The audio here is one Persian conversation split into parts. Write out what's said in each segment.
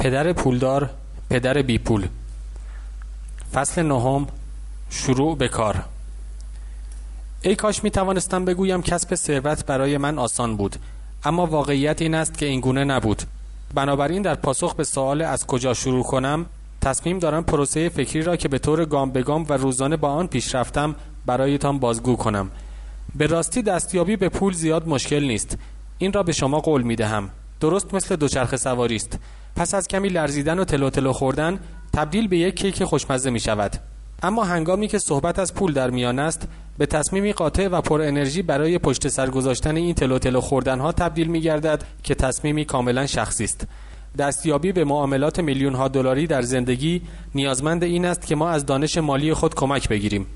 پدر پولدار پدر بی پول. فصل نهم شروع به کار. ای کاش می توانستم بگویم کسب ثروت برای من آسان بود اما واقعیت این است که این گونه نبود. بنابراین در پاسخ به سوال از کجا شروع کنم تصمیم دارم پروسه فکری را که به طور گام به گام و روزانه با آن پیش رفتم برایتان بازگو کنم. به راستی دستیابی به پول زیاد مشکل نیست. این را به شما قول می دهم. درست مثل دوچرخه سواری است. پس از کمی لرزیدن و تلو تلو خوردن تبدیل به یک کیک خوشمزه می شود. اما هنگامی که صحبت از پول در میان است به تصمیمی قاطع و پر انرژی برای پشت سر گذاشتن این تلو تلو خوردن ها تبدیل می گردد که تصمیمی کاملا شخصی است. دستیابی به معاملات میلیون ها دلاری در زندگی نیازمند این است که ما از دانش مالی خود کمک بگیریم.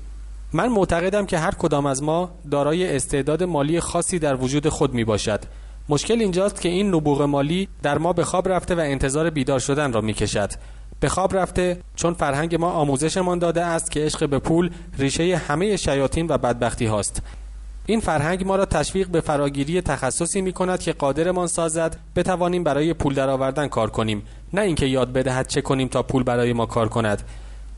من معتقدم که هر کدام از ما دارای استعداد مالی خاصی در وجود خود می باشد. مشکل اینجاست که این نبوغ مالی در ما به خواب رفته و انتظار بیدار شدن را می کشد به خواب رفته چون فرهنگ ما آموزشمان داده است که عشق به پول ریشه همه شیاطین و بدبختی هاست. این فرهنگ ما را تشویق به فراگیری تخصصی می کند که قادرمان سازد بتوانیم برای پول درآوردن کار کنیم. نه اینکه یاد بدهد چه کنیم تا پول برای ما کار کند.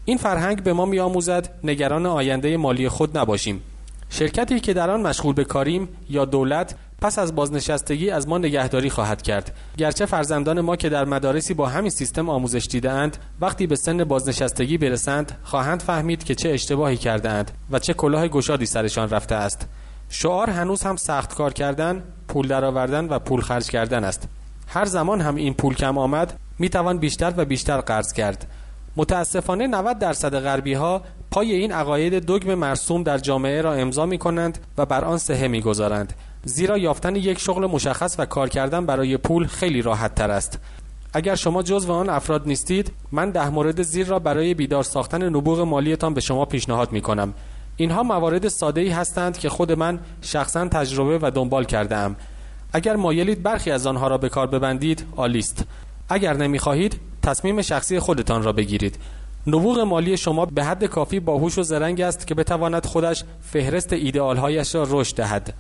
این فرهنگ به ما می آموزد نگران آینده مالی خود نباشیم. شرکتی که در آن مشغول به کاریم یا دولت پس از بازنشستگی از ما نگهداری خواهد کرد. گرچه فرزندان ما که در مدارسی با همین سیستم آموزش دیدهاند وقتی به سن بازنشستگی برسند خواهند فهمید که چه اشتباهی کرده اند و چه کلاه گشادی سرشان رفته است. شعار هنوز هم سخت کار کردن پول درآوردن و پول خرج کردن است. هر زمان هم این پول کم آمد می توان بیشتر و بیشتر قرض کرد. متاسفانه 90 درصد غربی ها پای این عقاید دگم مرسوم در جامعه را امضا می کنند و بر آن سهه می گذارند زیرا یافتن یک شغل مشخص و کار کردن برای پول خیلی راحت تر است. اگر شما جزو آن افراد نیستید من ده مورد زیر را برای بیدار ساختن نبوغ مالیتان به شما پیشنهاد می کنم اینها موارد ساده ای هستند که خود من شخصا تجربه و دنبال کرده ام اگر مایلید برخی از آنها را به کار ببندید عالی است. اگر نمی‌خواهید تصمیم شخصی خودتان را بگیرید. نبوغ مالی شما به حد کافی باهوش و زرنگ است که بتواند خودش فهرست ایدئالهایش را رشد دهد.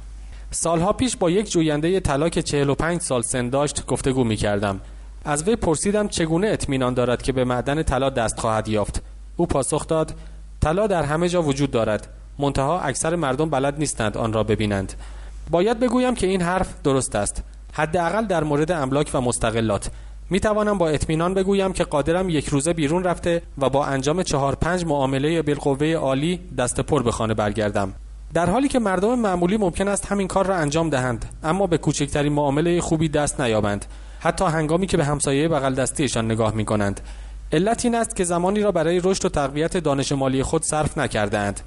سالها پیش با یک جوینده طلا که 45 سال سن داشت گفتگو می کردم. از وی پرسیدم چگونه اطمینان دارد که به معدن طلا دست خواهد یافت. او پاسخ داد طلا در همه جا وجود دارد. منتها اکثر مردم بلد نیستند آن را ببینند. باید بگویم که این حرف درست است. حداقل در مورد املاک و مستقلات. می توانم با اطمینان بگویم که قادرم یک روزه بیرون رفته و با انجام چهار پنج معامله بالقوه عالی دست پر به خانه برگردم. در حالی که مردم معمولی ممکن است همین کار را انجام دهند اما به کوچکترین معامله خوبی دست نیابند. حتی هنگامی که به همسایه بغل دستیشان نگاه می کنند علت این است که زمانی را برای رشد و تقویت دانش مالی خود صرف نکردهاند.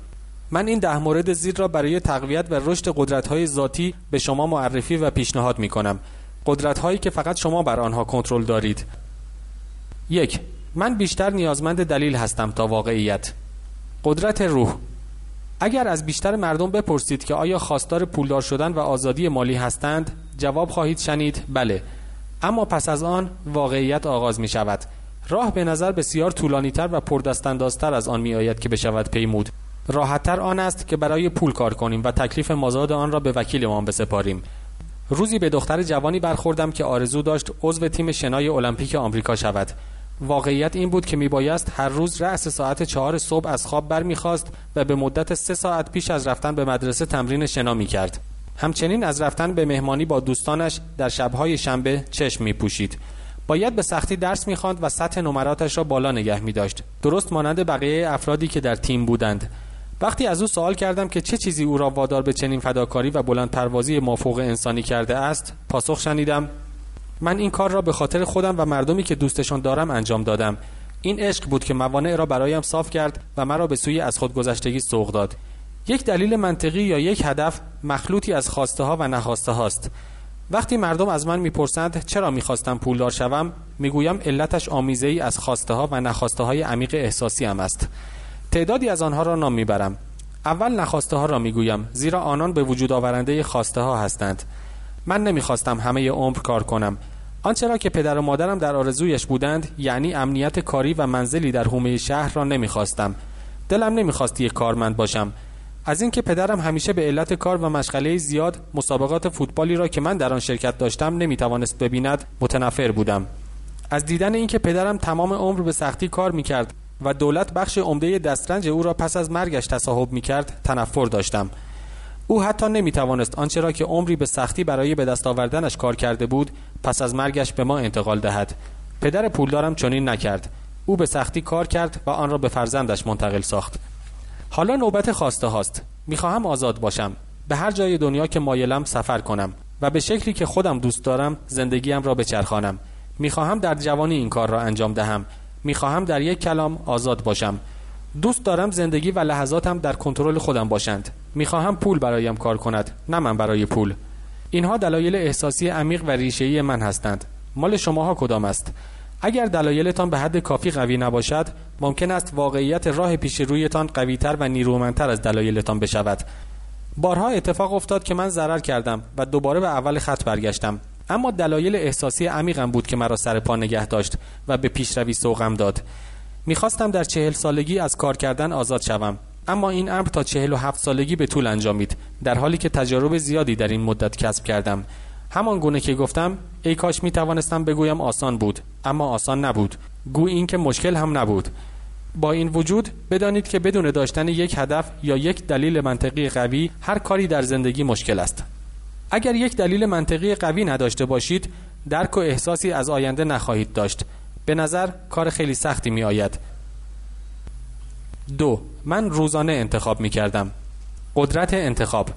من این ده مورد زیر را برای تقویت و رشد قدرت های ذاتی به شما معرفی و پیشنهاد می کنم قدرت هایی که فقط شما بر آنها کنترل دارید. یک من بیشتر نیازمند دلیل هستم تا واقعیت. قدرت روح. اگر از بیشتر مردم بپرسید که آیا خواستار پولدار شدن و آزادی مالی هستند جواب خواهید شنید بله. اما پس از آن واقعیت آغاز می شود. راه به نظر بسیار طولانی تر و پردستاندازتر از آن می آید که بشود پیمود. راحتتر آن است که برای پول کار کنیم و تکلیف مازاد آن را به وکیلمان بسپاریم. روزی به دختر جوانی برخوردم که آرزو داشت عضو تیم شنای المپیک آمریکا شود. واقعیت این بود که میبایست هر روز رأس ساعت چهار صبح از خواب برمیخواست و به مدت سه ساعت پیش از رفتن به مدرسه تمرین شنا می‌کرد. همچنین از رفتن به مهمانی با دوستانش در شبهای شنبه چشم میپوشید. باید به سختی درس می‌خواند و سطح نمراتش را بالا نگه میداشت. درست مانند بقیه افرادی که در تیم بودند. وقتی از او سوال کردم که چه چیزی او را وادار به چنین فداکاری و بلند پروازی مافوق انسانی کرده است پاسخ شنیدم من این کار را به خاطر خودم و مردمی که دوستشان دارم انجام دادم. این عشق بود که موانع را برایم صاف کرد و مرا به سوی از خودگذشتگی سوق داد. یک دلیل منطقی یا یک هدف مخلوطی از خواسته ها و نخواسته هاست. وقتی مردم از من می‌پرسند چرا می‌خواستم پولدار شوم؟ می‌گویم علتش آمیزه ای از خواسته ها و نخواسته های عمیق احساسی هم است. تعدادی از آنها را نام می‌برم. اول نخواسته ها را می‌گویم زیرا آنان به وجود آورنده خواسته ها هستند. من نمی‌خواستم همه عمر کار کنم. آنچه را که پدر و مادرم در آرزویش بودند یعنی امنیت کاری و منزلی در حومه شهر را نمی‌خواستم. دلم نمی‌خواست یک کارمند باشم. از اینکه پدرم همیشه به علت کار و مشغله زیاد مسابقات فوتبالی را که من در آن شرکت داشتم نمی‌توانست ببیند متنفر بودم. از دیدن اینکه پدرم تمام عمر به سختی کار می‌کرد و دولت بخش عمده دسترنج او را پس از مرگش تصاحب می‌کرد تنفر داشتم. او حتی نمی‌توانست آنچه را که عمری به سختی برای به دست آوردنش کار کرده بود پس از مرگش به ما انتقال دهد. پدر پولدارم چنین نکرد. او به سختی کار کرد و آن را به فرزندش منتقل ساخت. حالا نوبت خواسته هاست. می‌خواهم آزاد باشم. به هر جای دنیا که مایلم سفر کنم و به شکلی که خودم دوست دارم زندگیم را بچرخانم. می‌خواهم در جوانی این کار را انجام دهم. می‌خواهم در یک کلام آزاد باشم. دوست دارم زندگی و لحظاتم در کنترل خودم باشند. می‌خواهم پول برایم کار کند نه من برای پول. اینها دلایل احساسی عمیق و ریشه‌ای من هستند. مال شماها کدام است؟ اگر دلایلتان به حد کافی قوی نباشد ممکن است واقعیت راه پیش رویتان قویتر و نیرومندتر از دلایلتان بشود. بارها اتفاق افتاد که من ضرر کردم و دوباره به اول خط برگشتم. اما دلایل احساسی عمیقم بود که مرا سر پا نگه داشت و به پیشروی سوقم داد. می‌خواستم در چهل سالگی از کار کردن آزاد شوم اما این امر تا چهل و هفت سالگی به طول انجامید در حالی که تجارب زیادی در این مدت کسب کردم. همان گونه که گفتم ای کاش می توانستم بگویم آسان بود اما آسان نبود. گو این که مشکل هم نبود. با این وجود بدانید که بدون داشتن یک هدف یا یک دلیل منطقی قوی هر کاری در زندگی مشکل است. اگر یک دلیل منطقی قوی نداشته باشید درک و احساسی از آینده نخواهید داشت. به نظر کار خیلی سختی می آید. دو من روزانه انتخاب می کردم. قدرت انتخاب.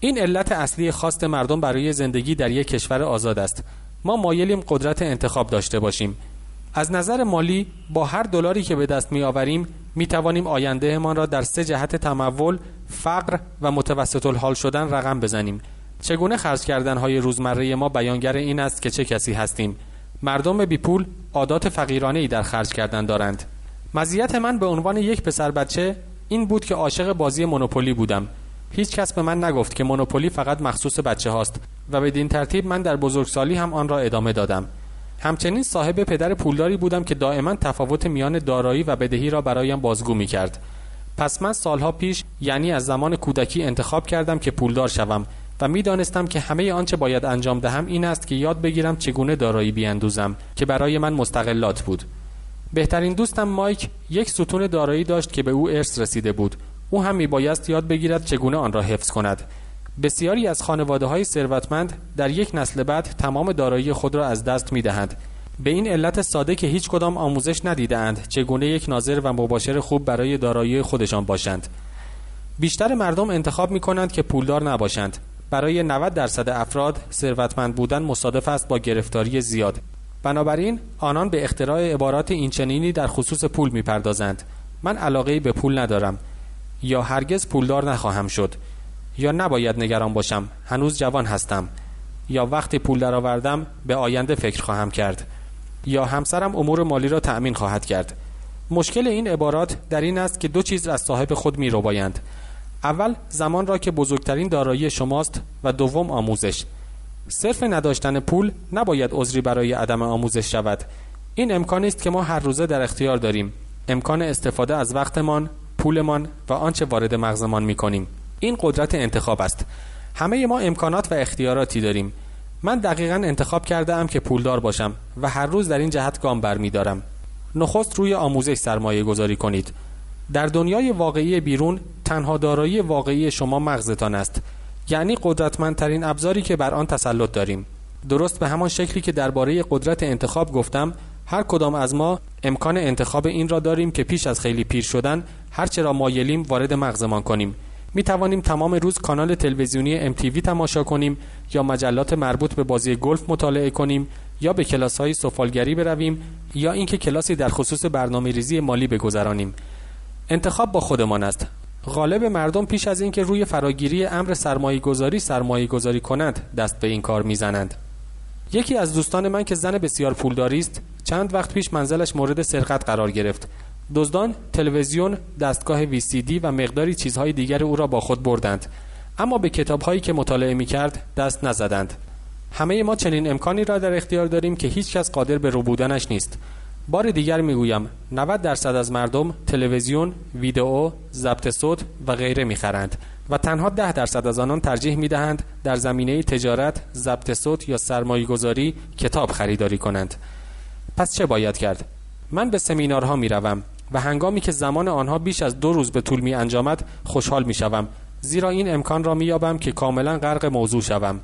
این علت اصلی خواست مردم برای زندگی در یک کشور آزاد است. ما مایلیم قدرت انتخاب داشته باشیم. از نظر مالی با هر دلاری که به دست می آوریم می توانیم را در سه جهت تمول، فقر و متوسط الحال شدن رقم بزنیم. چگونه خرج کردن های روزمره ما بیانگر این است که چه کسی هستیم؟ مردم بی پول عادات فقیرانه ای در خرج کردن دارند. مزیت من به عنوان یک پسر بچه این بود که عاشق بازی مونوپولی بودم. هیچ کس به من نگفت که مونوپولی فقط مخصوص بچه هاست و بدین ترتیب من در بزرگسالی هم آن را ادامه دادم. همچنین صاحب پدر پولداری بودم که دائما تفاوت میان دارایی و بدهی را برایم بازگو می کرد. پس من سالها پیش یعنی از زمان کودکی انتخاب کردم که پولدار شوم و می‌دانستم که همه آنچه باید انجام دهم این است که یاد بگیرم چگونه دارایی بیاندوزم که برای من مستقلات بود. بهترین دوستم مایک یک ستون دارایی داشت که به او ارث رسیده بود. او هم میبایست یاد بگیرد چگونه آن را حفظ کند. بسیاری از خانواده های ثروتمند در یک نسل بعد تمام دارایی خود را از دست می دهند. به این علت ساده که هیچ کدام آموزش ندیدند چگونه یک ناظر و مباشر خوب برای دارایی خودشان باشند. بیشتر مردم انتخاب می کنند که پولدار نباشند. برای 90 درصد افراد ثروتمند بودن مصادف است با گرفتاری زیاد. بنابراین آنان به اختراع عبارات اینچنینی در خصوص پول می‌پردازند. من علاقه به پول ندارم یا هرگز پولدار نخواهم شد. یا نباید نگران باشم هنوز جوان هستم یا وقتی پول درآوردم به آینده فکر خواهم کرد یا همسرم امور مالی را تأمین خواهد کرد مشکل این عبارات در این است که دو چیز از صاحب خود می رو بایند. اول زمان را که بزرگترین دارایی شماست و دوم آموزش. صرف نداشتن پول نباید عذری برای عدم آموزش شود. این امکانی است که ما هر روزه در اختیار داریم. امکان استفاده از وقتمان پولمان و آنچه وارد مغزمان می کنیم این قدرت انتخاب است. همه ما امکانات و اختیاراتی داریم. من دقیقا انتخاب کرده ام که پولدار باشم و هر روز در این جهت گام برمیدارم. نخست روی آموزش سرمایه گذاری کنید. در دنیای واقعی بیرون تنها دارایی واقعی شما مغزتان است. یعنی قدرتمندترین ابزاری که بر آن تسلط داریم. درست به همان شکلی که درباره قدرت انتخاب گفتم هر کدام از ما امکان انتخاب این را داریم که پیش از خیلی پیر شدن هرچه را مایلیم وارد مغزمان کنیم. می توانیم تمام روز کانال تلویزیونی MTV تماشا کنیم یا مجلات مربوط به بازی گلف مطالعه کنیم یا به کلاس های سفالگری برویم یا اینکه کلاسی در خصوص برنامه ریزی مالی بگذرانیم. انتخاب با خودمان است. غالب مردم پیش از اینکه روی فراگیری امر سرمایه گذاری سرمایه گذاری کنند دست به این کار می‌زنند. یکی از دوستان من که زن بسیار پولداری است چند وقت پیش منزلش مورد سرقت قرار گرفت. دزدان تلویزیون دستگاه وی و مقداری چیزهای دیگر او را با خود بردند. اما به کتابهایی که مطالعه می کرد دست نزدند. همه ما چنین امکانی را در اختیار داریم که هیچ کس قادر به روبودنش نیست. بار دیگر می‌گویم 90 درصد از مردم تلویزیون، ویدئو، ضبط صوت و غیره می‌خرند و تنها 10 درصد از آنان ترجیح می‌دهند در زمینه تجارت، ضبط صوت یا سرمایه گذاری کتاب خریداری کنند. پس چه باید کرد من به سمینارها می روم و هنگامی که زمان آنها بیش از دو روز به طول می انجامد خوشحال می شوم زیرا این امکان را می که کاملا غرق موضوع شوم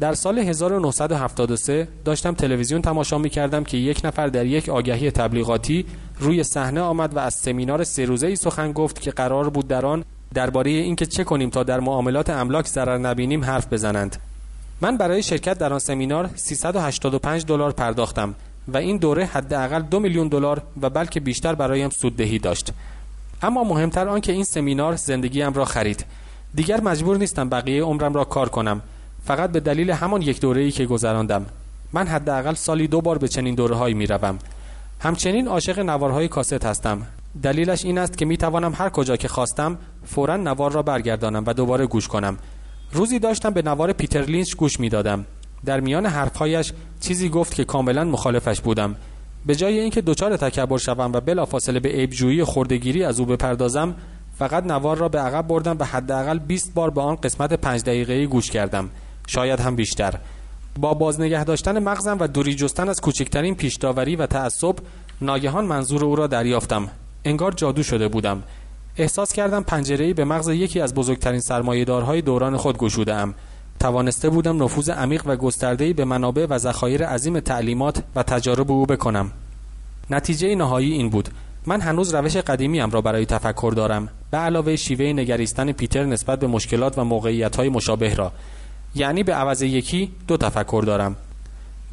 در سال 1973 داشتم تلویزیون تماشا می کردم که یک نفر در یک آگهی تبلیغاتی روی صحنه آمد و از سمینار سه روزه ای سخن گفت که قرار بود در آن درباره اینکه چه کنیم تا در معاملات املاک ضرر نبینیم حرف بزنند. من برای شرکت در آن سمینار 385 دلار پرداختم و این دوره حداقل دو میلیون دلار و بلکه بیشتر برایم سوددهی داشت. اما مهمتر آن که این سمینار زندگیم را خرید. دیگر مجبور نیستم بقیه عمرم را کار کنم. فقط به دلیل همان یک دوره ای که گذراندم. من حداقل سالی دو بار به چنین دوره هایی می روم. همچنین عاشق نوارهای کاست هستم. دلیلش این است که می توانم هر کجا که خواستم فورا نوار را برگردانم و دوباره گوش کنم. روزی داشتم به نوار پیتر لینچ گوش می دادم. در میان حرفهایش چیزی گفت که کاملا مخالفش بودم. به جای اینکه دچار تکبر شوم و بلافاصله به عیبجویی خوردگیری از او بپردازم فقط نوار را به عقب بردم و حداقل 20 بار به آن قسمت پنج دقیقه‌ای گوش کردم. شاید هم بیشتر. با بازنگه داشتن مغزم و دوری جستن از کوچکترین پیشداوری و تعصب ناگهان منظور او را دریافتم. انگار جادو شده بودم. احساس کردم پنجره‌ای به مغز یکی از بزرگترین سرمایه‌دارهای دوران خود گشوده‌ام. توانسته بودم نفوذ عمیق و گسترده‌ای به منابع و ذخایر عظیم تعلیمات و تجارب او بکنم. نتیجه نهایی این بود. من هنوز روش قدیمیم را برای تفکر دارم. به علاوه شیوه نگریستن پیتر نسبت به مشکلات و موقعیت‌های مشابه را. یعنی به عوض یکی دو تفکر دارم.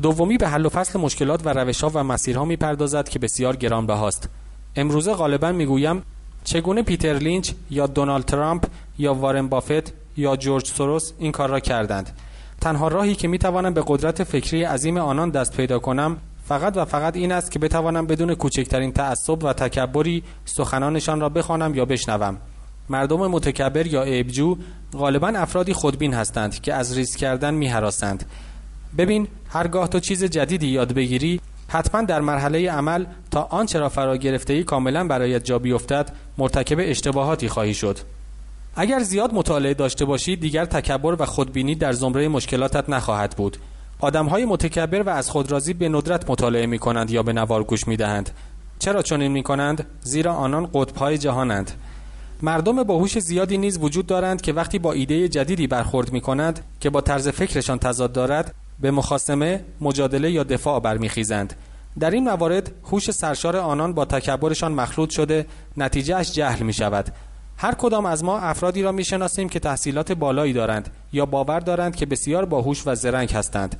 دومی به حل و فصل مشکلات و روشها و مسیرها می‌پردازد که بسیار گرانبهاست. امروزه غالبا می‌گویم چگونه پیتر لینچ یا دونالد ترامپ یا وارن بافت یا جورج سوروس این کار را کردند. تنها راهی که می‌توانم به قدرت فکری عظیم آنان دست پیدا کنم فقط و فقط این است که بتوانم بدون کوچکترین تعصب و تکبری سخنانشان را بخوانم یا بشنوم. مردم متکبر یا عیبجو غالبا افرادی خودبین هستند که از ریسک کردن میهراسند. ببین هرگاه تو چیز جدیدی یاد بگیری حتما در مرحله عمل تا آنچه را فرا گرفته ای کاملا برایت جا بیفتد مرتکب اشتباهاتی خواهی شد. اگر زیاد مطالعه داشته باشی دیگر تکبر و خودبینی در زمره مشکلاتت نخواهد بود. آدمهای متکبر و از خودرازی به ندرت مطالعه می کنند یا به نوار گوش می دهند چرا چنین می کنند زیرا آنان قطبهای جهانند. مردم باهوش زیادی نیز وجود دارند که وقتی با ایده جدیدی برخورد می کنند که با طرز فکرشان تضاد دارد به مخاسمه، مجادله یا دفاع برمیخیزند. در این موارد هوش سرشار آنان با تکبرشان مخلوط شده نتیجهش جهل می شود. هر کدام از ما افرادی را می‌شناسیم که تحصیلات بالایی دارند یا باور دارند که بسیار باهوش و زرنگ هستند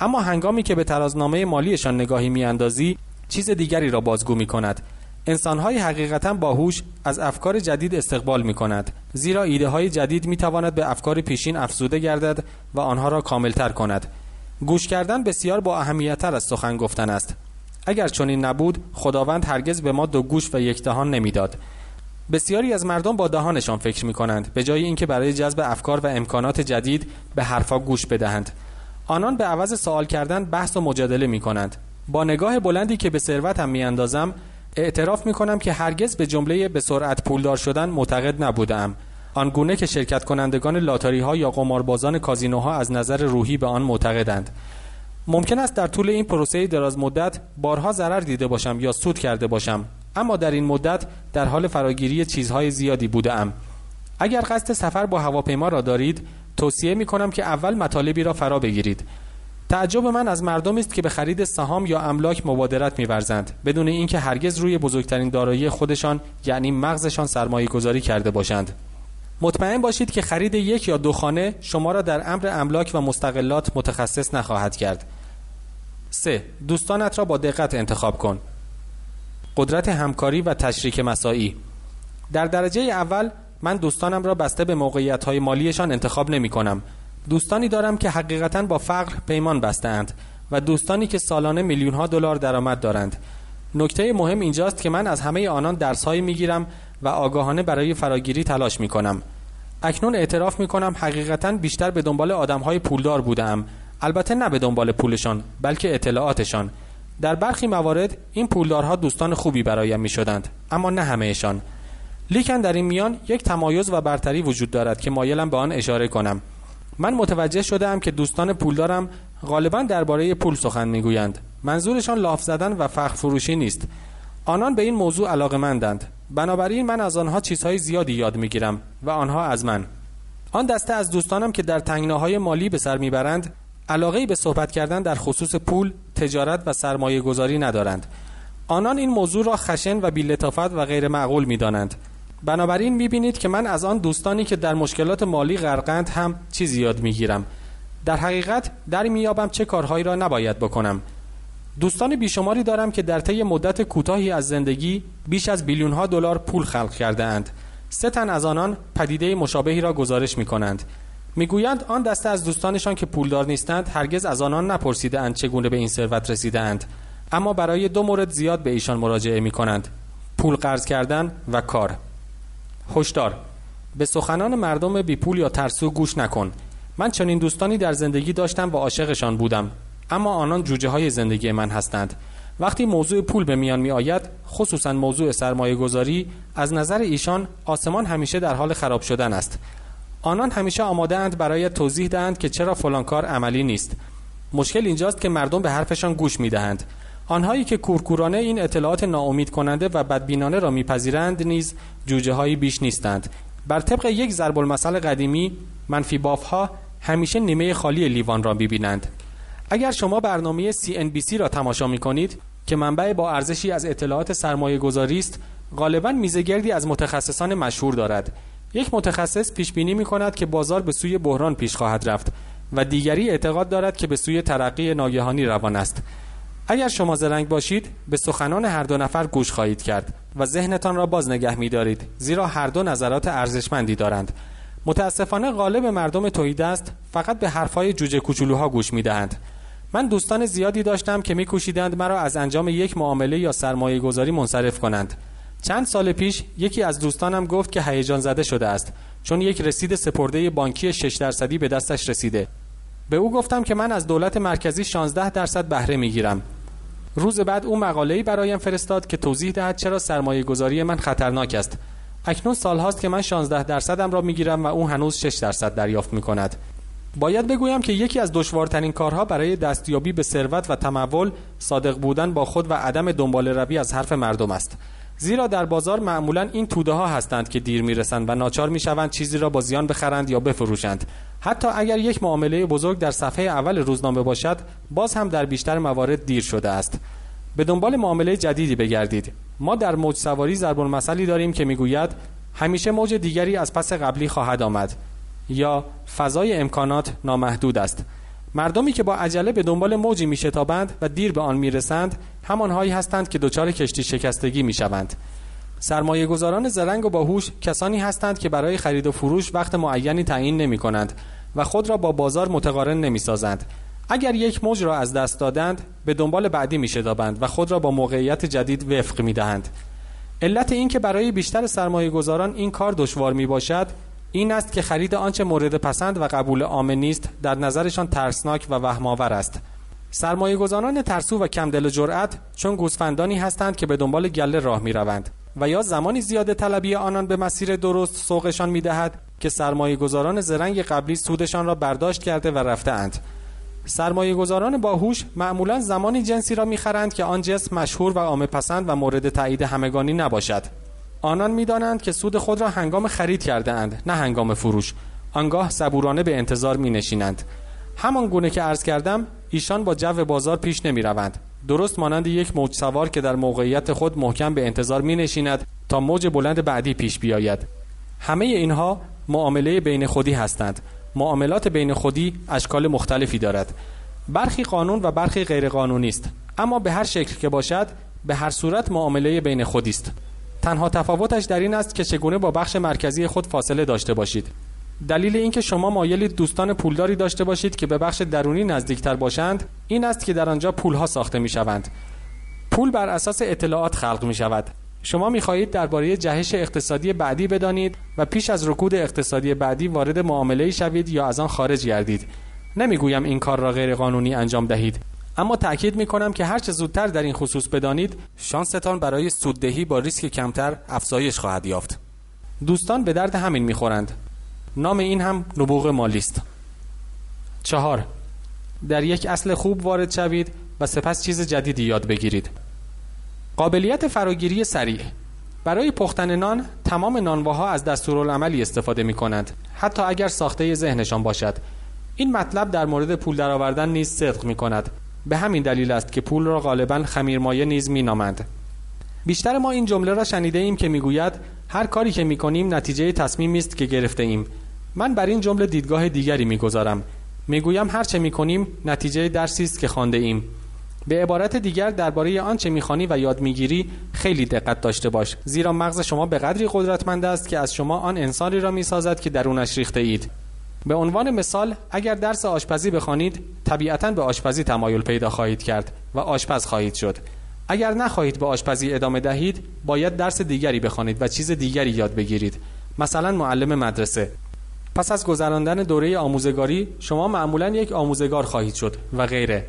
اما هنگامی که به ترازنامه مالیشان نگاهی میاندازی چیز دیگری را بازگو می کند انسانهای حقیقتا باهوش از افکار جدید استقبال می کند زیرا ایده های جدید می تواند به افکار پیشین افزوده گردد و آنها را کاملتر کند. گوش کردن بسیار با اهمیتتر از سخن گفتن است. اگر چنین نبود خداوند هرگز به ما دو گوش و یک دهان نمی‌داد. بسیاری از مردم با دهانشان فکر می کنند به جای اینکه برای جذب افکار و امکانات جدید به حرفا گوش بدهند. آنان به عوض سوال کردن بحث و مجادله می کنند با نگاه بلندی که به ثروتم می اندازم اعتراف می کنم که هرگز به جمله به سرعت پولدار شدن معتقد نبودم. آنگونه که شرکت کنندگان لاتاری ها یا قماربازان کازینوها از نظر روحی به آن معتقدند. ممکن است در طول این پروسه دراز مدت بارها ضرر دیده باشم یا سود کرده باشم اما در این مدت در حال فراگیری چیزهای زیادی بودم اگر قصد سفر با هواپیما را دارید توصیه می کنم که اول مطالبی را فرا بگیرید. تعجب من از مردمی است که به خرید سهام یا املاک مبادرت می‌ورزند بدون اینکه هرگز روی بزرگترین دارایی خودشان یعنی مغزشان سرمایه گذاری کرده باشند. مطمئن باشید که خرید یک یا دو خانه شما را در امر املاک و مستقلات متخصص نخواهد کرد. 3. دوستانت را با دقت انتخاب کن. قدرت همکاری و تشریک مساعی. در درجه اول من دوستانم را بسته به موقعیت های مالیشان انتخاب نمی کنم دوستانی دارم که حقیقتا با فقر پیمان بستند و دوستانی که سالانه میلیون ها دلار درآمد دارند. نکته مهم اینجاست که من از همه آنان درسهایی می‌گیرم و آگاهانه برای فراگیری تلاش می کنم اکنون اعتراف می کنم حقیقتا بیشتر به دنبال آدم های پولدار بودم البته نه به دنبال پولشان بلکه اطلاعاتشان. در برخی موارد این پولدارها دوستان خوبی برایم می شدند اما نه همهشان. لیکن در این میان یک تمایز و برتری وجود دارد که مایلم به آن اشاره کنم. من متوجه شدم که دوستان پولدارم غالبا درباره پول سخن می‌گویند. منظورشان لاف زدن و فخر فروشی نیست. آنان به این موضوع علاقه مندند بنابراین من از آنها چیزهای زیادی یاد می‌گیرم و آنها از من. آن دسته از دوستانم که در تنگناهای مالی به سر می‌برند علاقه به صحبت کردن در خصوص پول، تجارت و سرمایه گذاری ندارند. آنان این موضوع را خشن و بیلتافت و غیر معقول می دانند. بنابراین می بینید که من از آن دوستانی که در مشکلات مالی غرقند هم چیزی یاد می گیرم. در حقیقت در میابم چه کارهایی را نباید بکنم. دوستان بیشماری دارم که در طی مدت کوتاهی از زندگی بیش از بیلیون ها دلار پول خلق کرده اند. سه تن از آنان پدیده مشابهی را گزارش می کنند. می‌گویند آن دسته از دوستانشان که پولدار نیستند هرگز از آنان نپرسیده اند چگونه به این ثروت اند. اما برای دو مورد زیاد به ایشان مراجعه می کنند پول قرض کردن و کار هشدار. به سخنان مردم بی پول یا ترسو گوش نکن. من چنین دوستانی در زندگی داشتم و عاشقشان بودم. اما آنان جوجه های زندگی من هستند. وقتی موضوع پول به میان می آید خصوصا موضوع سرمایه گذاری از نظر ایشان آسمان همیشه در حال خراب شدن است. آنان همیشه آماده اند برای توضیح دهند که چرا فلان کار عملی نیست. مشکل اینجاست که مردم به حرفشان گوش می دهند آنهایی که کورکورانه این اطلاعات ناامید کننده و بدبینانه را میپذیرند نیز جوجه هایی بیش نیستند. بر طبق یک ضرب المثل قدیمی منفی ها همیشه نیمه خالی لیوان را می‌بینند. اگر شما برنامه CNBC را تماشا می کنید که منبع با ارزشی از اطلاعات سرمایه گذاری است غالبا میزگردی از متخصصان مشهور دارد. یک متخصص پیش بینی می کند که بازار به سوی بحران پیش خواهد رفت و دیگری اعتقاد دارد که به سوی ترقی ناگهانی روان است. اگر شما زرنگ باشید به سخنان هر دو نفر گوش خواهید کرد و ذهنتان را باز نگه می دارید زیرا هر دو نظرات ارزشمندی دارند. متاسفانه غالب مردم توحید است فقط به حرفهای جوجه کوچولوها گوش می دهند من دوستان زیادی داشتم که میکوشیدند مرا از انجام یک معامله یا سرمایه گذاری منصرف کنند. چند سال پیش یکی از دوستانم گفت که هیجان زده شده است چون یک رسید سپرده بانکی 6 درصدی به دستش رسیده. به او گفتم که من از دولت مرکزی 16 درصد بهره می‌گیرم. روز بعد او مقاله‌ای برایم فرستاد که توضیح دهد چرا سرمایه گذاری من خطرناک است. اکنون سالهاست که من 16 درصدم را می‌گیرم و او هنوز 6 درصد دریافت می کند باید بگویم که یکی از دشوارترین کارها برای دستیابی به ثروت و تمول صادق بودن با خود و عدم دنبال روی از حرف مردم است. زیرا در بازار معمولا این توده ها هستند که دیر می‌رسند و ناچار می‌شوند چیزی را با زیان بخرند یا بفروشند. حتی اگر یک معامله بزرگ در صفحه اول روزنامه باشد باز هم در بیشتر موارد دیر شده است. به دنبال معامله جدیدی بگردید. ما در موج سواری ضرب المثلی داریم که می‌گوید همیشه موج دیگری از پس قبلی خواهد آمد یا فضای امکانات نامحدود است مردمی که با عجله به دنبال موجی میشتابند و دیر به آن می‌رسند همانهایی هستند که دچار کشتی شکستگی می‌شوند سرمایه گذاران زرنگ و باهوش کسانی هستند که برای خرید و فروش وقت معینی تعیین نمی کنند و خود را با بازار متقارن نمی سازند. اگر یک موج را از دست دادند به دنبال بعدی می شدابند و خود را با موقعیت جدید وفق می دهند. علت این که برای بیشتر سرمایه گذاران این کار دشوار می باشد این است که خرید آنچه مورد پسند و قبول عام نیست در نظرشان ترسناک و وهمآور است. سرمایه گذاران ترسو و کم دل و جرأت چون گوسفندانی هستند که به دنبال گله راه می روند و یا زمانی زیاده طلبی آنان به مسیر درست سوقشان می دهد که سرمایه گذاران زرنگ قبلی سودشان را برداشت کرده و رفته اند. سرمایه گذاران باهوش معمولا زمانی جنسی را می‌خرند که آن جنس مشهور و عامه پسند و مورد تایید همگانی نباشد. آنان می‌دانند که سود خود را هنگام خرید کرده اند نه هنگام فروش. آنگاه صبورانه به انتظار می نشینند همان گونه که عرض کردم ایشان با جو بازار پیش نمی روند درست مانند یک موج سوار که در موقعیت خود محکم به انتظار می نشیند تا موج بلند بعدی پیش بیاید. همه اینها معامله بین خودی هستند. معاملات بین خودی اشکال مختلفی دارد. برخی قانون و برخی غیر قانونی است. اما به هر شکل که باشد به هر صورت معامله بین خودی است. تنها تفاوتش در این است که چگونه با بخش مرکزی خود فاصله داشته باشید. دلیل اینکه شما مایلید دوستان پولداری داشته باشید که به بخش درونی نزدیکتر باشند این است که در آنجا پولها ساخته می شوند پول بر اساس اطلاعات خلق می شود شما می خواهید درباره جهش اقتصادی بعدی بدانید و پیش از رکود اقتصادی بعدی وارد معامله شوید یا از آن خارج گردید. نمی‌گویم این کار را غیر قانونی انجام دهید. اما تاکید می کنم که هرچه زودتر در این خصوص بدانید شانستان برای سوددهی با ریسک کمتر افزایش خواهد یافت. دوستان به درد همین می‌خورند. نام این هم نبوغ مالی است چهار در یک اصل خوب وارد شوید و سپس چیز جدیدی یاد بگیرید. قابلیت فراگیری سریع. برای پختن نان تمام نانواها از دستورالعملی استفاده می کنند حتی اگر ساخته ذهنشان باشد. این مطلب در مورد پول درآوردن نیز صدق می کند به همین دلیل است که پول را غالبا خمیرمایه نیز می نامند بیشتر ما این جمله را شنیده ایم که می‌گوید هر کاری که می کنیم نتیجه تصمیمی است که گرفته ایم من بر این جمله دیدگاه دیگری می‌گذارم. می‌گویم هر چه می‌کنیم نتیجه درسی است که خوانده ایم به عبارت دیگر درباره آنچه می‌خوانی و یاد می‌گیری خیلی دقت داشته باش. زیرا مغز شما به قدری قدرتمند است که از شما آن انسانی را می‌سازد که درونش ریخته اید. به عنوان مثال اگر درس آشپزی بخوانید طبیعتا به آشپزی تمایل پیدا خواهید کرد و آشپز خواهید شد. اگر نخواهید به آشپزی ادامه دهید باید درس دیگری بخوانید و چیز دیگری یاد بگیرید. مثلا معلم مدرسه. پس از گذراندن دوره آموزگاری شما معمولا یک آموزگار خواهید شد و غیره.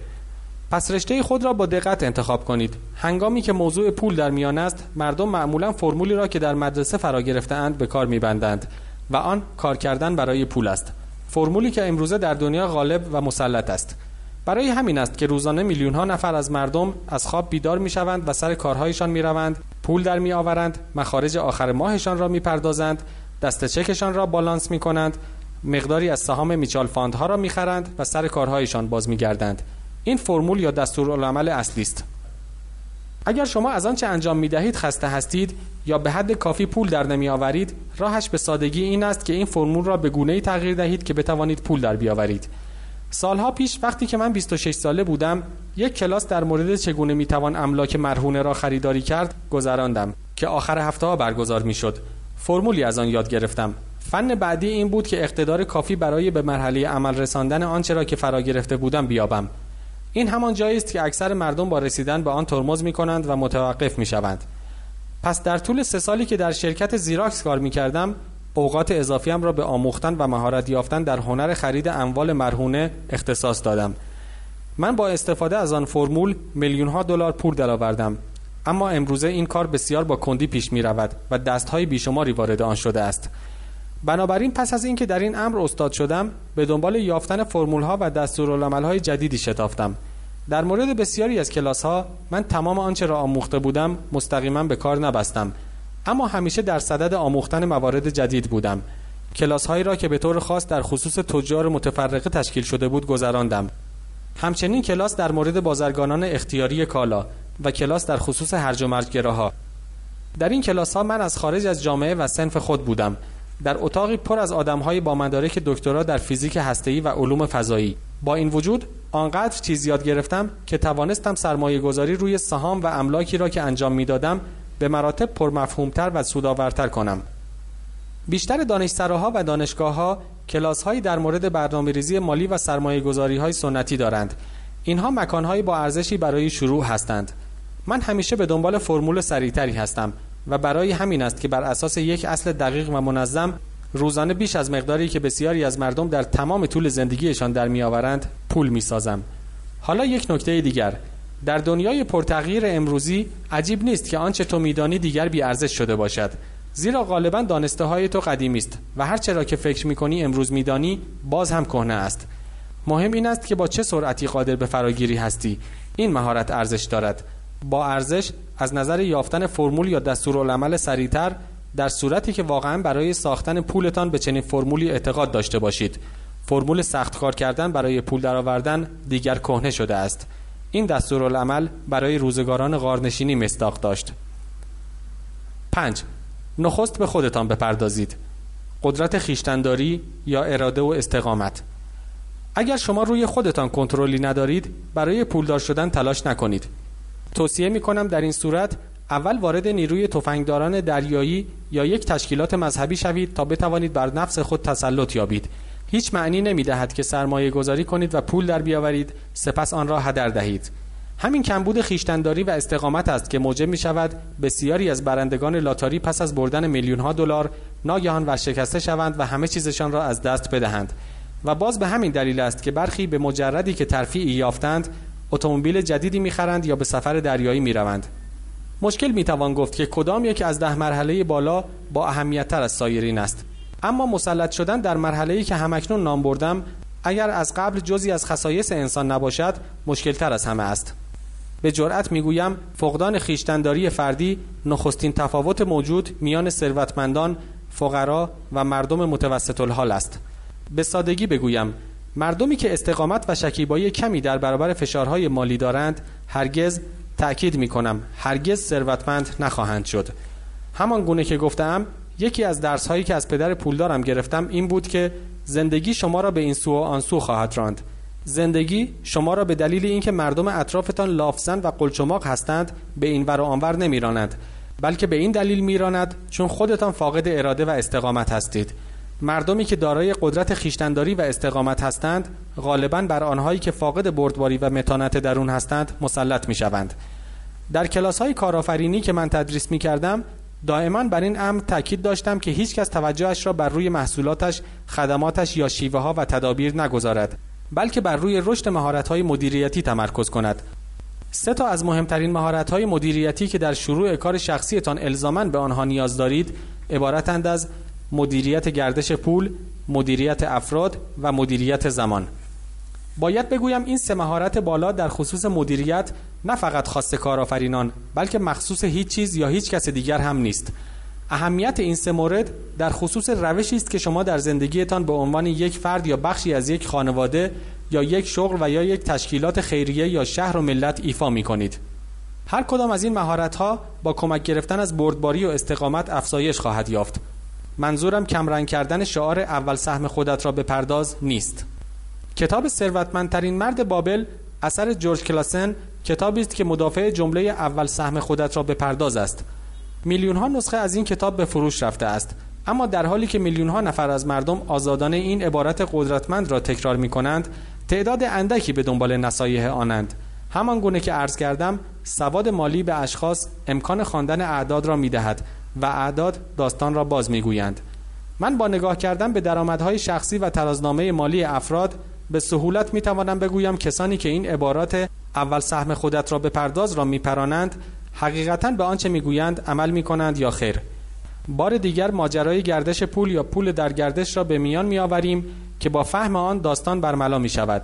پس رشته خود را با دقت انتخاب کنید. هنگامی که موضوع پول در میان است مردم معمولا فرمولی را که در مدرسه فرا گرفتهاند به کار میبندند. و آن کار کردن برای پول است. فرمولی که امروزه در دنیا غالب و مسلط است. برای همین است که روزانه میلیون ها نفر از مردم از خواب بیدار می شوند و سر کارهایشان می روند پول در می آورند مخارج آخر ماهشان را می پردازند دست چکشان را بالانس می کنند مقداری از سهام میچال فاندها را می خرند و سر کارهایشان باز می گردند این فرمول یا دستورالعمل اصلی است. اگر شما از آنچه انجام می دهید خسته هستید یا به حد کافی پول در نمی آورید راهش به سادگی این است که این فرمول را به گونه تغییر دهید که بتوانید پول در بیاورید. سالها پیش وقتی که من 26 ساله بودم یک کلاس در مورد چگونه می‌توان املاک مرهونه را خریداری کرد گذراندم که آخر هفته ها برگزار می‌شد. فرمولی از آن یاد گرفتم. فن بعدی این بود که اقتدار کافی برای به مرحله عمل رساندن آنچه را که فرا گرفته بودم بیابم. این همان جایی است که اکثر مردم با رسیدن به آن ترمز می کنند و متوقف می شوند پس در طول سه سالی که در شرکت زیراکس کار می کردم اوقات اضافیم را به آموختن و مهارت یافتن در هنر خرید اموال مرهونه اختصاص دادم. من با استفاده از آن فرمول میلیون ها دلار پول درآوردم. اما امروزه این کار بسیار با کندی پیش می رود و دستهای بیشماری وارد آن شده است. بنابراین پس از اینکه در این امر استاد شدم به دنبال یافتن فرمول ها و دستورالعمل های جدیدی شتافتم. در مورد بسیاری از کلاس ها من تمام آنچه را آموخته بودم مستقیما به کار نبستم. اما همیشه در صدد آموختن موارد جدید بودم. کلاس هایی را که به طور خاص در خصوص تجار متفرقه تشکیل شده بود گذراندم. همچنین کلاس در مورد بازرگانان اختیاری کالا و کلاس در خصوص هرج و مرجگراها. در این کلاس ها من از خارج از جامعه و سنف خود بودم. در اتاقی پر از آدمهایی با مدارک دکترا در فیزیک هسته‌ای و علوم فضایی. با این وجود آنقدر چیز یاد گرفتم که توانستم سرمایه گذاری روی سهام و املاکی را که انجام می‌دادم به مراتب پرمفهومتر و سودآورتر کنم. بیشتر دانشسراها و دانشگاه ها کلاس هایی در مورد برنامه ریزی مالی و سرمایه گذاری های سنتی دارند. اینها مکان هایی با ارزشی برای شروع هستند. من همیشه به دنبال فرمول سریعتری هستم. و برای همین است که بر اساس یک اصل دقیق و منظم روزانه بیش از مقداری که بسیاری از مردم در تمام طول زندگیشان در میآورند پول می‌سازم حالا یک نکته دیگر. در دنیای پرتغییر امروزی عجیب نیست که آنچه تو میدانی دیگر بی ارزش شده باشد. زیرا غالبا دانسته های تو قدیمی است و هر چرا که فکر می‌کنی امروز میدانی باز هم کهنه است. مهم این است که با چه سرعتی قادر به فراگیری هستی. این مهارت ارزش دارد. با ارزش از نظر یافتن فرمول یا دستورالعمل سریعتر در صورتی که واقعا برای ساختن پولتان به چنین فرمولی اعتقاد داشته باشید. فرمول سخت کار کردن برای پول درآوردن دیگر کهنه شده است. این دستورالعمل برای روزگاران غارنشینی مصداق داشت. 5 نخست به خودتان بپردازید. قدرت خیشتنداری یا اراده و استقامت. اگر شما روی خودتان کنترلی ندارید برای پولدار شدن تلاش نکنید. توصیه می کنم در این صورت اول وارد نیروی تفنگداران دریایی یا یک تشکیلات مذهبی شوید تا بتوانید بر نفس خود تسلط یابید. هیچ معنی نمی دهد که سرمایه گذاری کنید و پول در بیاورید سپس آن را هدر دهید. همین کمبود خیشتنداری و استقامت است که موجب می شود بسیاری از برندگان لاتاری پس از بردن میلیون ها دلار ناگهان ورشکسته شوند و همه چیزشان را از دست بدهند. و باز به همین دلیل است که برخی به مجردی که ترفیعی یافتند اتومبیل جدیدی می‌خرند یا به سفر دریایی می‌روند. مشکل می‌توان گفت که کدام یک از ده مرحله بالا با اهمیت تر از سایرین است. اما مسلط شدن در مرحله که همکنون نام بردم اگر از قبل جزی از خصایص انسان نباشد مشکل تر از همه است. به جرأت می‌گویم فقدان خیشتنداری فردی نخستین تفاوت موجود میان ثروتمندان فقرا و مردم متوسط الحال است. به سادگی بگویم مردمی که استقامت و شکیبایی کمی در برابر فشارهای مالی دارند هرگز تأکید می کنم هرگز ثروتمند نخواهند شد. همان گونه که گفتم یکی از درس هایی که از پدر پولدارم گرفتم این بود که زندگی شما را به این سو و آن سو خواهد راند. زندگی شما را به دلیل اینکه مردم اطرافتان لافزن و قلچماق هستند به این ور و آنور نمیراند بلکه به این دلیل میراند چون خودتان فاقد اراده و استقامت هستید. مردمی که دارای قدرت خیشتنداری و استقامت هستند غالبا بر آنهایی که فاقد بردباری و متانت درون هستند مسلط می شوند. در کلاس های کارآفرینی که من تدریس می کردم دائما بر این امر تاکید داشتم که هیچ کس توجهش را بر روی محصولاتش، خدماتش یا شیوه ها و تدابیر نگذارد بلکه بر روی رشد مهارت های مدیریتی تمرکز کند. سه تا از مهمترین مهارت های مدیریتی که در شروع کار شخصیتان الزاما به آنها نیاز دارید عبارتند از مدیریت گردش پول، مدیریت افراد و مدیریت زمان. باید بگویم این سه مهارت بالا در خصوص مدیریت نه فقط خاص کارآفرینان بلکه مخصوص هیچ چیز یا هیچ کس دیگر هم نیست. اهمیت این سه مورد در خصوص روشی است که شما در زندگیتان به عنوان یک فرد یا بخشی از یک خانواده یا یک شغل و یا یک تشکیلات خیریه یا شهر و ملت ایفا می کنید. هر کدام از این مهارت ها با کمک گرفتن از بردباری و استقامت افزایش خواهد یافت. منظورم کمرنگ کردن شعار اول سهم خودت را بپرداز نیست. کتاب ثروتمندترین مرد بابل اثر جورج کلاسن کتابی است که مدافع جمله اول سهم خودت را بپرداز است. میلیون ها نسخه از این کتاب به فروش رفته است. اما در حالی که میلیون ها نفر از مردم آزادانه این عبارت قدرتمند را تکرار می کنند، تعداد اندکی به دنبال نصایح آنند. همان گونه که عرض کردم، سواد مالی به اشخاص امکان خواندن اعداد را می دهد و اعداد داستان را باز می‌گویند. من با نگاه کردن به درآمدهای شخصی و ترازنامه مالی افراد به سهولت می توانم بگویم کسانی که این عبارات اول سهم خودت را به پرداز را میپرانند حقیقتا به آنچه می‌گویند عمل می کنند یا خیر. بار دیگر ماجرای گردش پول یا پول در گردش را به میان می آوریم که با فهم آن داستان برملا می شود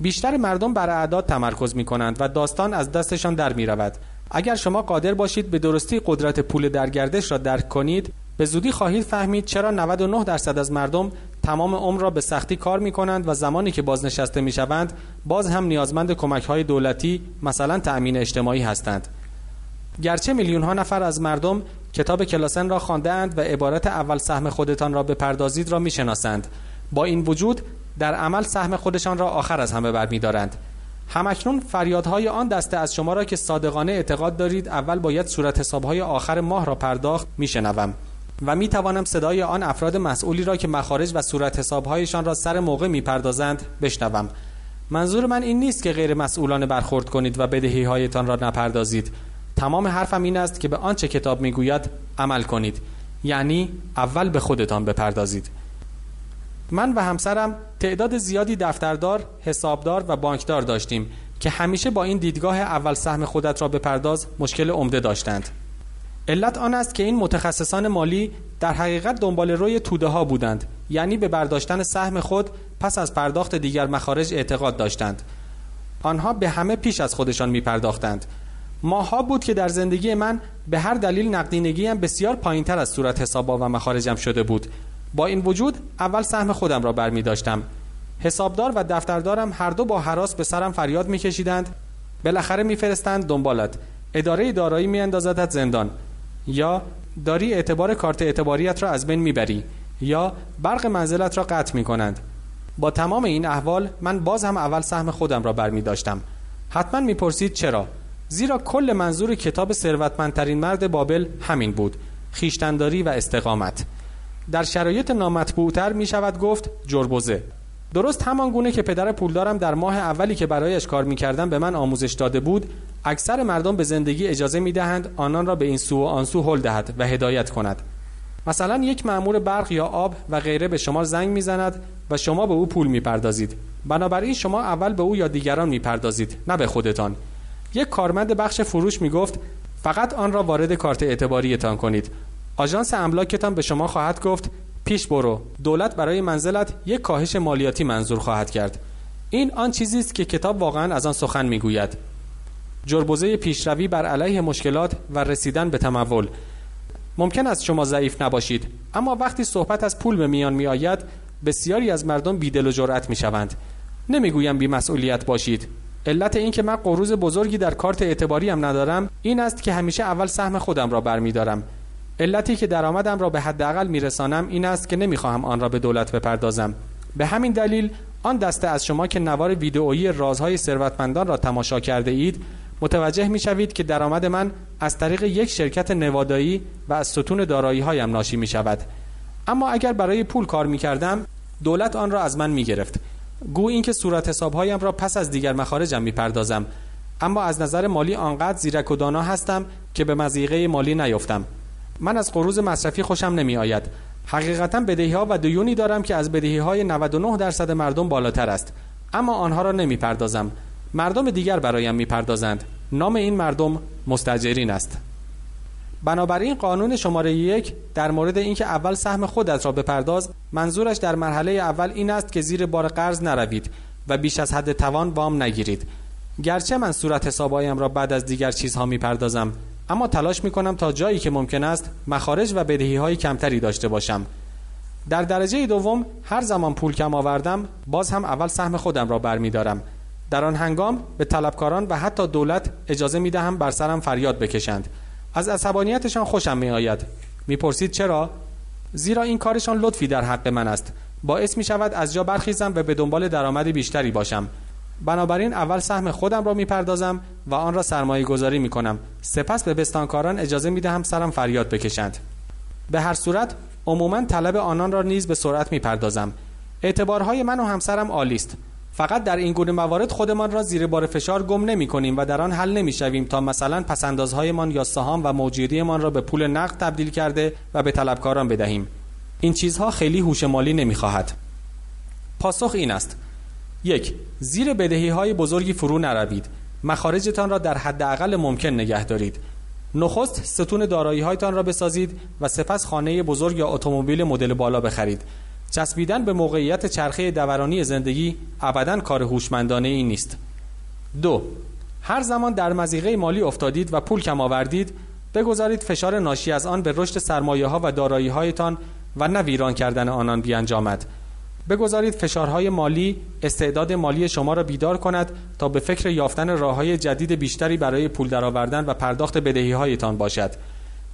بیشتر مردم بر اعداد تمرکز می کنند و داستان از دستشان در می رود اگر شما قادر باشید به درستی قدرت پول در گردش را درک کنید به زودی خواهید فهمید چرا 99 درصد از مردم تمام عمر را به سختی کار می کنند و زمانی که بازنشسته می شوند باز هم نیازمند کمک های دولتی مثلا تأمین اجتماعی هستند. گرچه میلیون ها نفر از مردم کتاب کلاسن را خواندهاند و عبارت اول سهم خودتان را بپردازید را می‌شناسند. با این وجود در عمل سهم خودشان را آخر از همه برمیدارند. همکنون فریادهای آن دسته از شما را که صادقانه اعتقاد دارید اول باید صورت حسابهای آخر ماه را پرداخت میشنوم و می توانم صدای آن افراد مسئولی را که مخارج و صورت حسابهایشان را سر موقع می‌پردازند بشنوم. منظور من این نیست که غیر مسئولانه برخورد کنید و بدهی هایتان را نپردازید. تمام حرفم این است که به آنچه کتاب می‌گوید عمل کنید. یعنی اول به خودتان بپردازید. من و همسرم تعداد زیادی دفتردار، حسابدار و بانکدار داشتیم که همیشه با این دیدگاه اول سهم خودت را بپرداز مشکل عمده داشتند. علت آن است که این متخصصان مالی در حقیقت دنبال روی توده ها بودند یعنی به برداشتن سهم خود پس از پرداخت دیگر مخارج اعتقاد داشتند. آنها به همه پیش از خودشان می پرداختند ماها بود که در زندگی من به هر دلیل نقدینگیم بسیار پایین تر از صورت حسابا و مخارجم شده بود. با این وجود اول سهم خودم را برمی داشتم. حسابدار و دفتردارم هر دو با حراس به سرم فریاد میکشیدند بالاخره میفرستند دنبالت. اداره دارایی میاندازدت زندان. یا داری اعتبار کارت اعتباریت را از بین می‌بری یا برق منزلت را قطع می‌کنند با تمام این احوال من باز هم اول سهم خودم را برمی داشتم. حتما می‌پرسید چرا. زیرا کل منظور کتاب ثروتمندترین مرد بابل همین بود. خیشتنداری و استقامت. در شرایط نامطبوعتر می شود گفت جربوزه. درست همان گونه که پدر پولدارم در ماه اولی که برایش کار می کردم به من آموزش داده بود اکثر مردم به زندگی اجازه می دهند آنان را به این سو و آن سو هل دهد و هدایت کند. مثلا یک مأمور برق یا آب و غیره به شما زنگ می‌زند و شما به او پول می‌پردازید. بنابراین شما اول به او یا دیگران می‌پردازید نه به خودتان. یک کارمند بخش فروش می‌گفت فقط آن را وارد کارت اعتباریتان کنید. آژانس املاکتان به شما خواهد گفت پیش برو. دولت برای منزلت یک کاهش مالیاتی منظور خواهد کرد. این آن چیزی است که کتاب واقعا از آن سخن می‌گوید. جربوزه پیشروی بر علیه مشکلات و رسیدن به تمول. ممکن است شما ضعیف نباشید اما وقتی صحبت از پول به میان می آید بسیاری از مردم بیدل و جرأت می شوند نمی‌گویم بی مسئولیت باشید. علت این که من قروز بزرگی در کارت اعتباری هم ندارم این است که همیشه اول سهم خودم را برمیدارم. علتی که درآمدم را به حداقل میرسانم این است که نمی‌خواهم آن را به دولت بپردازم. به همین دلیل آن دسته از شما که نوار ویدئویی رازهای ثروتمندان را تماشا کرده اید متوجه می شوید که درآمد من از طریق یک شرکت نوادایی و از ستون دارایی هایم ناشی می شود اما اگر برای پول کار می کردم دولت آن را از من می گرفت گو اینکه صورت حسابهایم را پس از دیگر مخارجم می پردازم اما از نظر مالی آنقدر زیرک و دانا هستم که به مزیقه مالی نیفتم. من از قروض مصرفی خوشم نمی آید حقیقتا بدهی ها و دیونی دارم که از بدهی های 99 درصد مردم بالاتر است. اما آنها را نمی پردازم مردم دیگر برایم می پردازند نام این مردم مستجرین است. بنابراین قانون شماره یک در مورد اینکه اول سهم خودت را بپرداز منظورش در مرحله اول این است که زیر بار قرض نروید و بیش از حد توان وام نگیرید. گرچه من صورت حسابایم را بعد از دیگر چیزها می‌پردازم. اما تلاش می‌کنم تا جایی که ممکن است مخارج و بدهی های کمتری داشته باشم. در درجه دوم هر زمان پول کم آوردم باز هم اول سهم خودم را برمیدارم. در آن هنگام به طلبکاران و حتی دولت اجازه می دهم بر سرم فریاد بکشند. از عصبانیتشان خوشم می آید می‌پرسید چرا؟ زیرا این کارشان لطفی در حق من است. باعث می شود از جا برخیزم و به دنبال درآمد بیشتری باشم. بنابراین اول سهم خودم را می‌پردازم و آن را سرمایه گذاری می کنم سپس به بستانکاران اجازه می دهم سرم فریاد بکشند. به هر صورت عموما طلب آنان را نیز به سرعت می‌پردازم. اعتبارهای من و همسرم عالی است. فقط در این گونه موارد خودمان را زیر بار فشار گم نمی کنیم و در آن حل نمی شویم تا مثلا پسندازهایمان یا سهام و موجودیمان را به پول نقد تبدیل کرده و به طلبکاران بدهیم. این چیزها خیلی هوش مالی نمی پاسخ این است. یک زیر بدهی های بزرگی فرو نروید. مخارجتان را در حداقل ممکن نگه دارید. نخست ستون دارایی هایتان را بسازید و سپس خانه بزرگ یا اتومبیل مدل بالا بخرید. چسبیدن به موقعیت چرخه دورانی زندگی ابدا کار هوشمندانه ای نیست. دو هر زمان در مزیقه مالی افتادید و پول کم آوردید بگذارید فشار ناشی از آن به رشد سرمایه ها و دارایی هایتان و نه ویران کردن آنان بیانجامد. بگذارید فشارهای مالی استعداد مالی شما را بیدار کند تا به فکر یافتن راههای جدید بیشتری برای پول درآوردن و پرداخت بدهی هایتان باشد.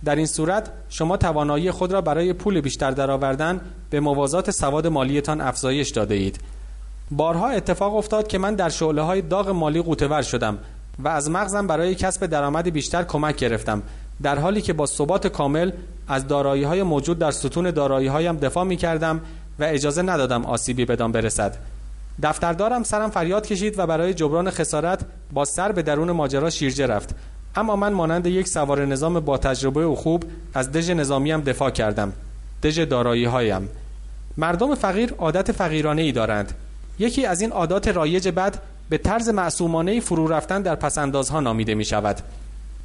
در این صورت شما توانایی خود را برای پول بیشتر درآوردن به موازات سواد مالیتان افزایش داده اید. بارها اتفاق افتاد که من در شعله های داغ مالی قوتور شدم و از مغزم برای کسب درآمد بیشتر کمک گرفتم در حالی که با ثبات کامل از دارایی های موجود در ستون دارایی هایم دفاع می کردم و اجازه ندادم آسیبی بدان برسد. دفتردارم سرم فریاد کشید و برای جبران خسارت با سر به درون ماجرا شیرجه رفت. اما من مانند یک سوار نظام با تجربه و خوب از دژ نظامیم دفاع کردم. دژ دارایی هایم مردم فقیر عادت فقیرانه ای دارند. یکی از این عادات رایج بد به طرز معصومانه فرو رفتن در پسندازها نامیده می شود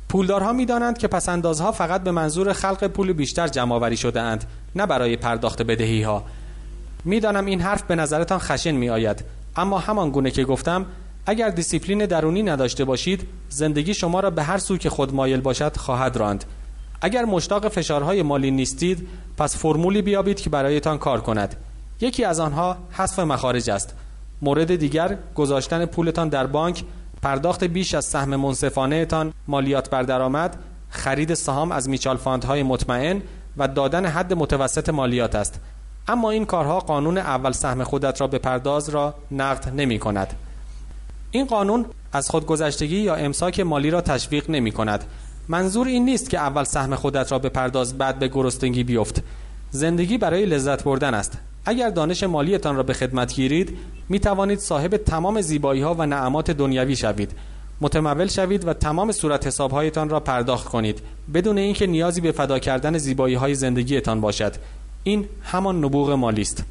پولدارها می دانند که پسندازها فقط به منظور خلق پول بیشتر جمع آوری شده اند نه برای پرداخت بدهی ها می‌دانم این حرف به نظرتان خشن می آید اما همان گونه که گفتم اگر دیسیپلین درونی نداشته باشید زندگی شما را به هر سو که خود مایل باشد خواهد راند. اگر مشتاق فشارهای مالی نیستید پس فرمولی بیابید که برایتان کار کند. یکی از آنها حذف مخارج است. مورد دیگر گذاشتن پولتان در بانک پرداخت بیش از سهم منصفانه تان مالیات بر درآمد خرید سهام از میچال فاندهای مطمئن و دادن حد متوسط مالیات است. اما این کارها قانون اول سهم خودت را به پرداز را نقد نمی کند. این قانون از خودگذشتگی یا امساک مالی را تشویق نمی کند. منظور این نیست که اول سهم خودت را به پرداز بعد به گرستنگی بیفت. زندگی برای لذت بردن است. اگر دانش مالیتان را به خدمت گیرید می توانید صاحب تمام زیبایی ها و نعمات دنیوی شوید. متمول شوید و تمام صورت حسابهایتان را پرداخت کنید بدون اینکه نیازی به فدا کردن زیبایی های زندگیتان باشد. این همان نبوغ مالی است